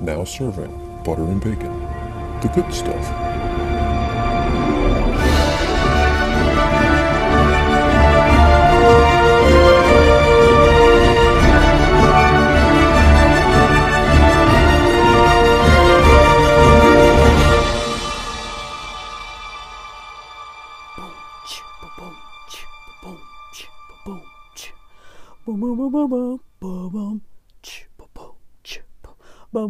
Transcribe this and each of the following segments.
Now serving butter and bacon. The good stuff.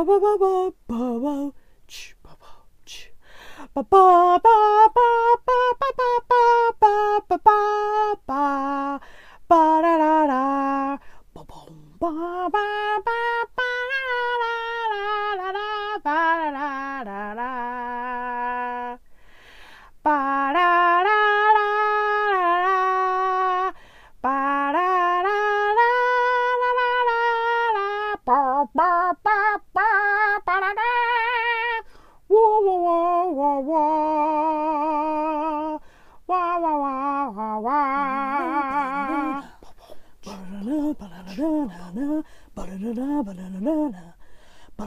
ba ba ba ba ba ba ch ba ba ch ba ba ba ba ba ba ba ba ba ba ba ba da da da ba boom ba ba ba ba da da da da ba da da da da ba da ba ba ba na ba da da da ba da. Da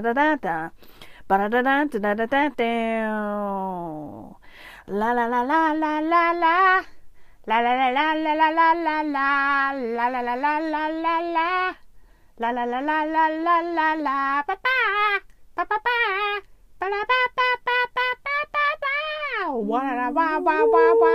da da Ba-da-da, ba-da-da-da, ba-da-da-da, ba-da-da-da-da, ba-da-da-da-da-da-da-da-da-da-da-da-da-da-da-da-da-da. La la la la la la la La la la la la la la la la La la la la la la la La la la la la la la la pa pa pa pa pa pa la pa pa pa pa pa pa pa wa wa wa wa wa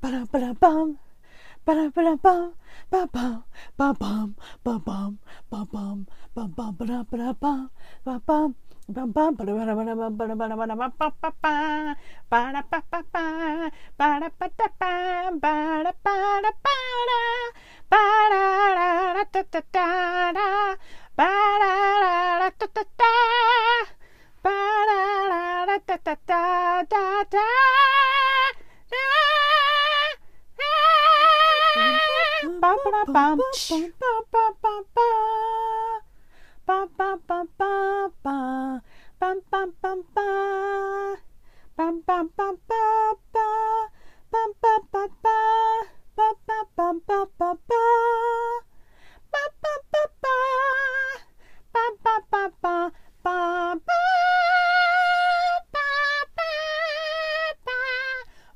Ba-dum, ba-dum, bum. Ba-dum, ba-dum, bum. Ba-bum, ba-bum, ba-bum, ba-bum, ba-bum, ba-dum, ba-dum, bum. Ba-bum. da da da da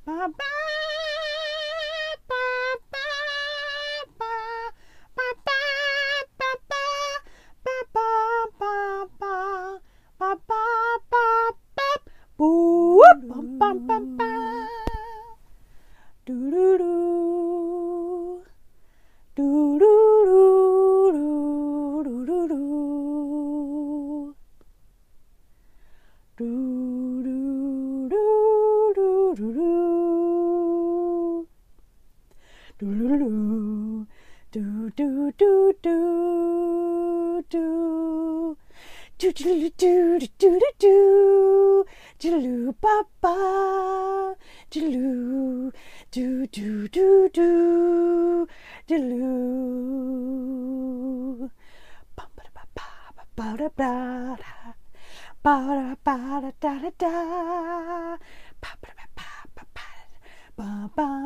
Bye-bye.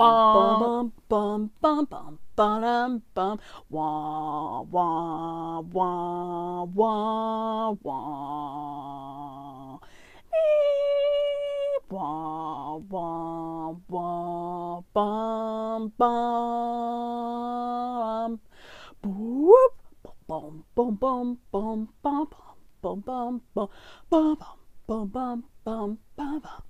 Bum bum bum bum bum bum wah wah wah wah wah wah wah wah bum bum boop bum bum bum bum bum bum bum bum bum bum bum bum bum bum bum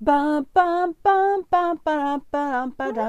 Ba ba ba ba ba ba ba da.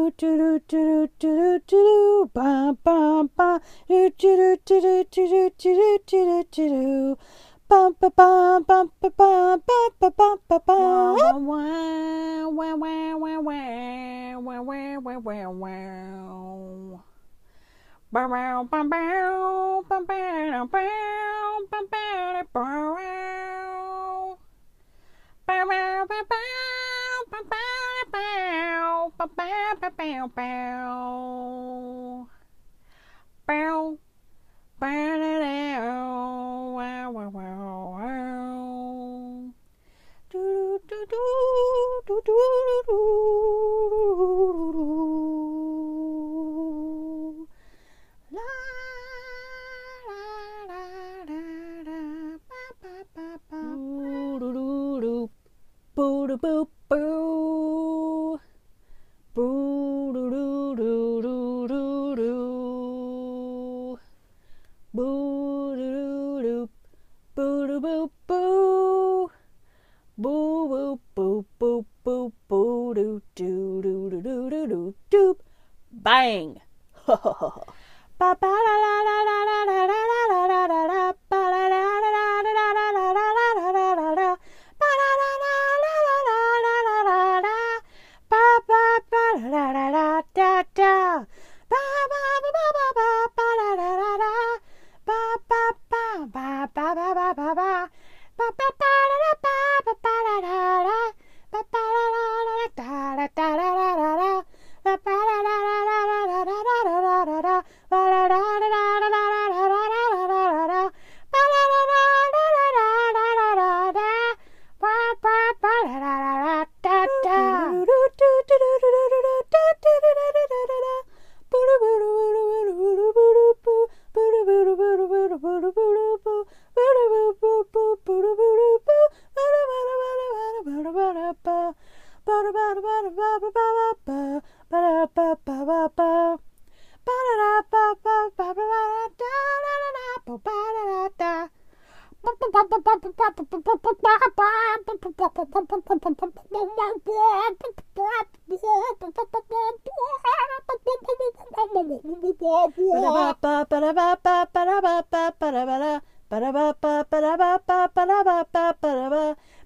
do do do do do do do ba ba ba do do do do do do do do do do ba ba ba ba ba ba ba ba ba ba ba Bow bow bow bow bow bow bow bow bow bow bow bow boop boop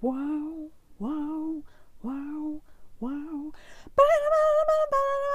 wow, wow, Ba-da-da-ba-da-ba-da-ba-da-da.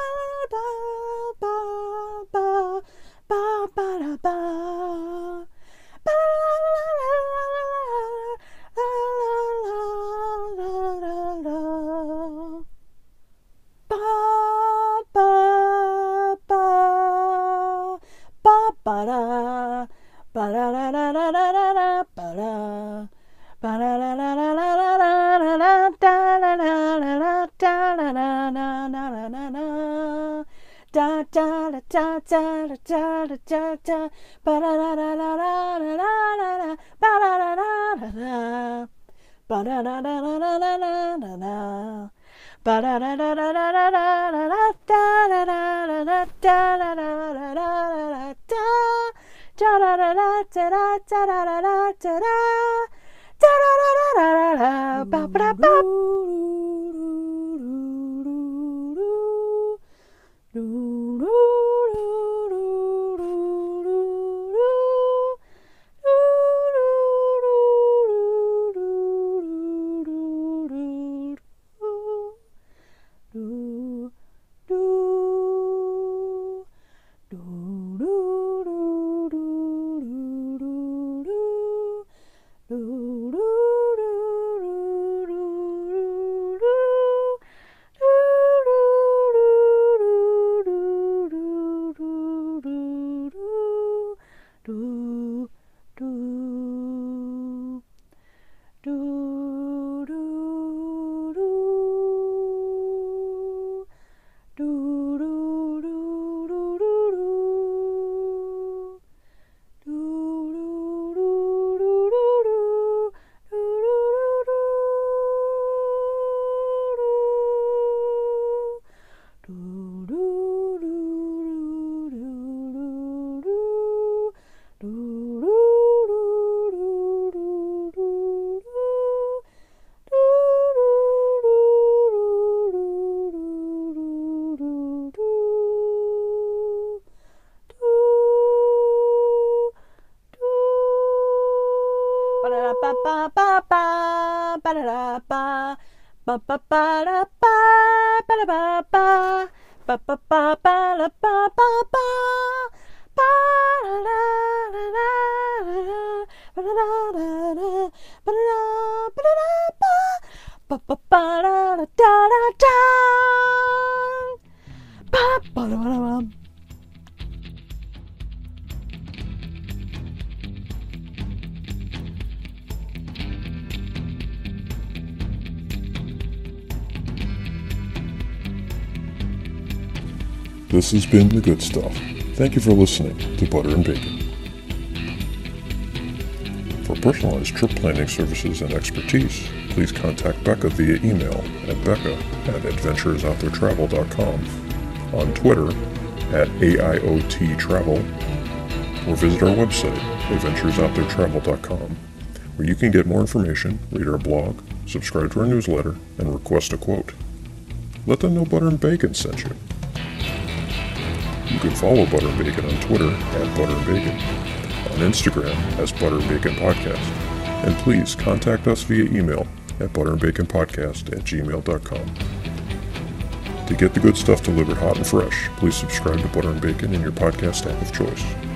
ba ba ba da ba ba da ba ba ba ba ba ba da ba ba ba ba da da da da ba da da da da ba da ba da ba ba ba ba da da da da da ba ba da ba da This has been The Good Stuff. Thank you for listening to Butter and Bacon. For personalized trip planning services and expertise, please contact Becca via email at becca at adventuresouttheretravel.com, on Twitter at AIOTtravel, or visit our website, adventuresouttheretravel.com, where you can get more information, read our blog, subscribe to our newsletter, and request a quote. Let them know Butter and Bacon sent you. You can follow Butter and Bacon on Twitter at Butter and Bacon, on Instagram as Butter and Bacon Podcast, and please contact us via email at butterandbaconpodcast at gmail.com. To get the good stuff delivered hot and fresh, please subscribe to Butter and Bacon in your podcast app of choice.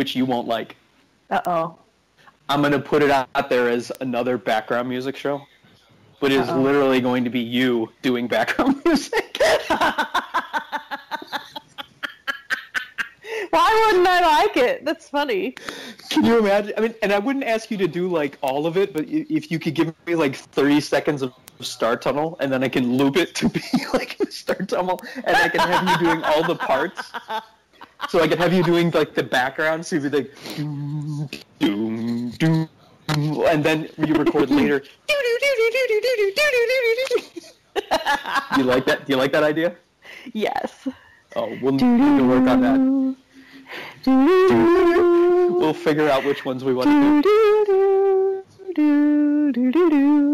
Which you won't like. Uh oh. I'm gonna put it out there as another background music show, but it's Uh-oh. literally going to be you doing background music. Why wouldn't I like it? That's funny. Can you imagine? I mean, and I wouldn't ask you to do like all of it, but if you could give me like 30 seconds of Star Tunnel, and then I can loop it to be like Star Tunnel, and I can have you doing all the parts. So I could have you doing like the background, so you'd be like, doom, doom, doom, and then you record later. Do you like that? Do you like that idea? Yes. Oh, we'll need to work on that. We'll figure out which ones we want to do.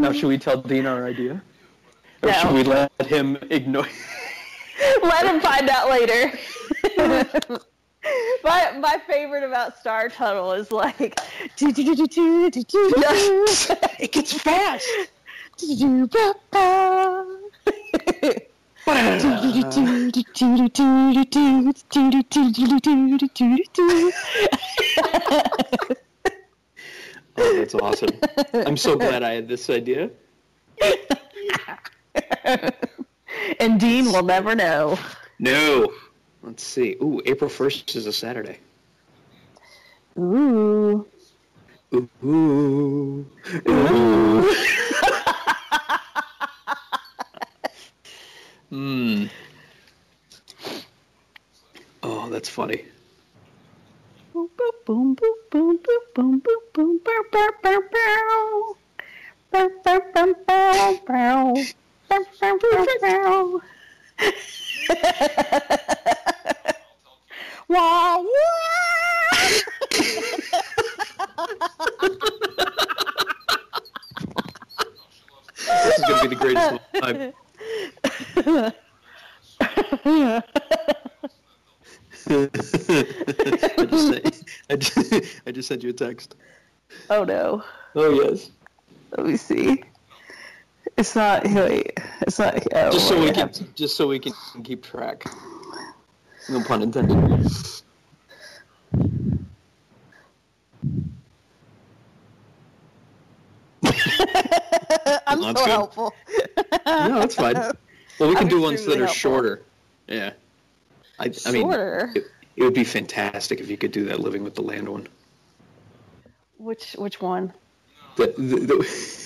Now, should we tell Dean our idea? Or No. should we let him ignore? Let him find out later. my my favorite about Star Tunnel is like it gets fast. Oh, that's awesome. I'm so glad I had this idea. And Dean will never know. No. Let's see. Ooh, April 1st is a Saturday. Ooh. Ooh. Ooh. Ooh. Hmm. Oh, that's funny. Boom, boom, boom, boom, boom, boom, boom, boom, bow, bow, bow, bow. Bow, bow, bow, bow, bow. Bow, bow, bow, bow. Wah, wah. This is going to be the greatest of all time. I just, sent, I, just, I just sent you a text. Oh no. Oh, yes. Let me see. It's not. Wait. It's not. Oh, Just so we can, have- just so we can keep track. No pun intended. I'm That's so good. helpful. No, that's fine. Well, we can I'm do ones that are helpful. shorter. Yeah. I, I mean, Shorter? it, it would be fantastic if you could do that living with the land one. Which which one? The, the, the...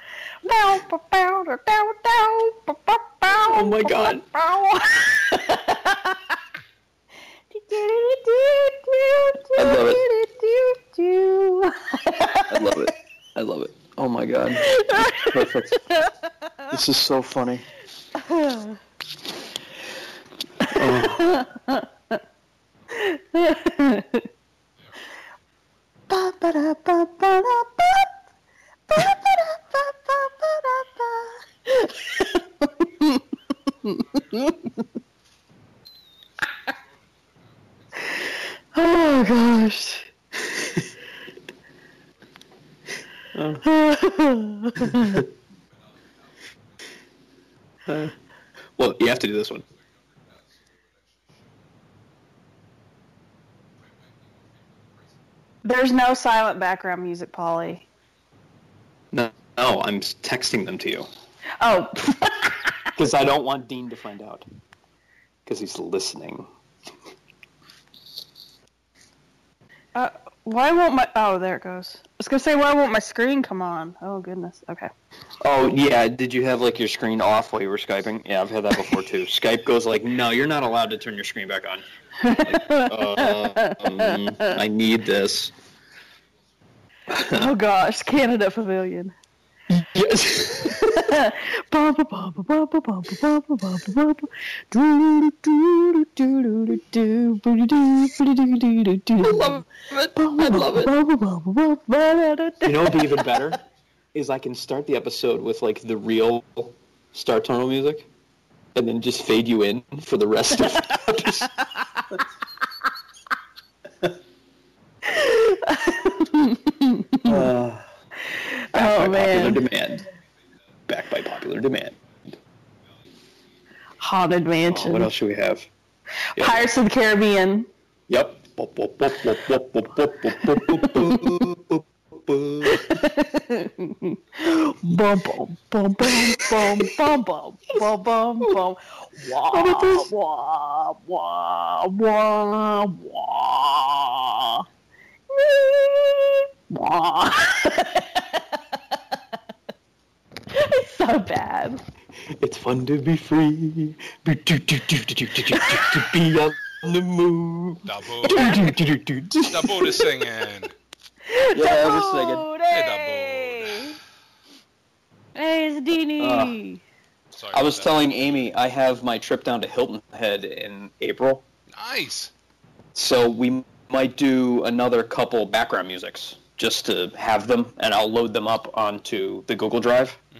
Oh my God. I love it. I love it. I love it. Oh my god. Perfect. This is so funny. Oh. Oh gosh. Uh, well, you have to do this one. There's no silent background music, Polly. No, no, I'm texting them to you Oh, because I don't want Dean to find out because he's listening. uh, why won't my? Oh, there it goes. I was gonna say, why won't my screen come on? Oh goodness. Okay. Oh yeah, did you have like your screen off while you were skyping? Yeah, I've had that before too. Skype goes like, no, you're not allowed to turn your screen back on. Like, uh, um, I need this. Oh gosh, Canada Pavilion. Yes. I love it. I love it. You know what'd be even better? Is I can start the episode with like the real Star Tunnel music, and then just fade you in for the rest of. uh, Oh, man. demand. Back by popular demand. Haunted Oh, Mansion. what else should we have? Yep. Pirates of the Caribbean. Yep. Bum bum bum bum bum bum bum bum bum bum. Wah wah wah wah wah. Wah. It's so bad. It's fun to be free. Be- do- do- do- do- do- do- do- To be on the move. Dabu. Do- do- do- do- do. Dabu is singing. Yeah, I was singing. Hey, hey, it's Dini. Ah. Sorry I was that. telling Amy I have my trip down to Hilton Head in April, Nice. so we might do another couple background musics just to have them, and I'll load them up onto the Google Drive. Mm-hmm.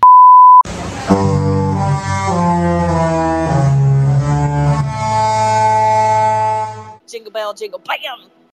Jingle bell, jingle bam.